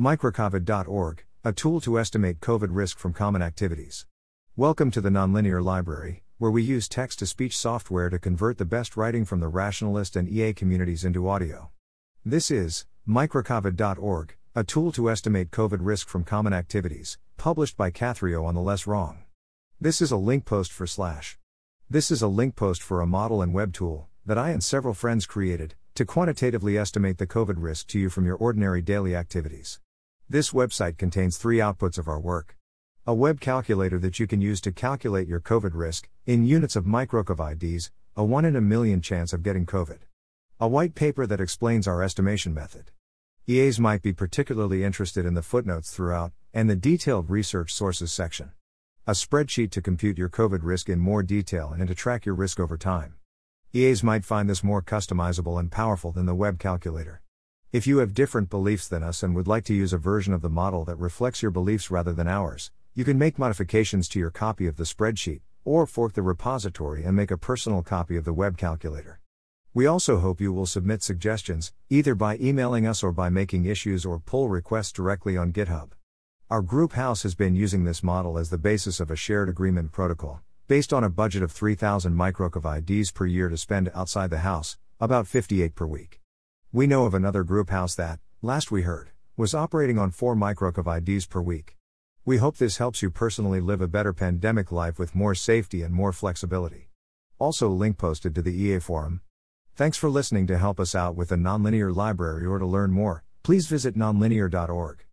Microcovid.org, a tool to estimate COVID risk from common activities. Welcome to the Nonlinear Library, where we use text to speech software to convert the best writing from the rationalist and EA communities into audio. This is Microcovid.org, a tool to estimate COVID risk from common activities, published by catherio on the Less Wrong. This is a link post for slash. This is a link post for a model and web tool that I and several friends created to quantitatively estimate the COVID risk to you from your ordinary daily activities. This website contains three outputs of our work. A web calculator that you can use to calculate your COVID risk, in units of microcovids, a 1 in a million chance of getting COVID. A white paper that explains our estimation method. EAs might be particularly interested in the footnotes throughout, and the detailed research sources section. A spreadsheet to compute your COVID risk in more detail and to track your risk over time. EAs might find this more customizable and powerful than the web calculator. If you have different beliefs than us and would like to use a version of the model that reflects your beliefs rather than ours, you can make modifications to your copy of the spreadsheet, or fork the repository and make a personal copy of the web calculator. We also hope you will submit suggestions, either by emailing us or by making issues or pull requests directly on GitHub. Our group house has been using this model as the basis of a shared agreement protocol, based on a budget of 3,000 microcovids per year to spend outside the house, about 58 per week. We know of another group house that, last we heard, was operating on 4 microcovids per week. We hope this helps you personally live a better pandemic life with more safety and more flexibility. Also, link posted to the EA forum. Thanks for listening. To help us out with the Nonlinear Library or to learn more, please visit nonlinear.org.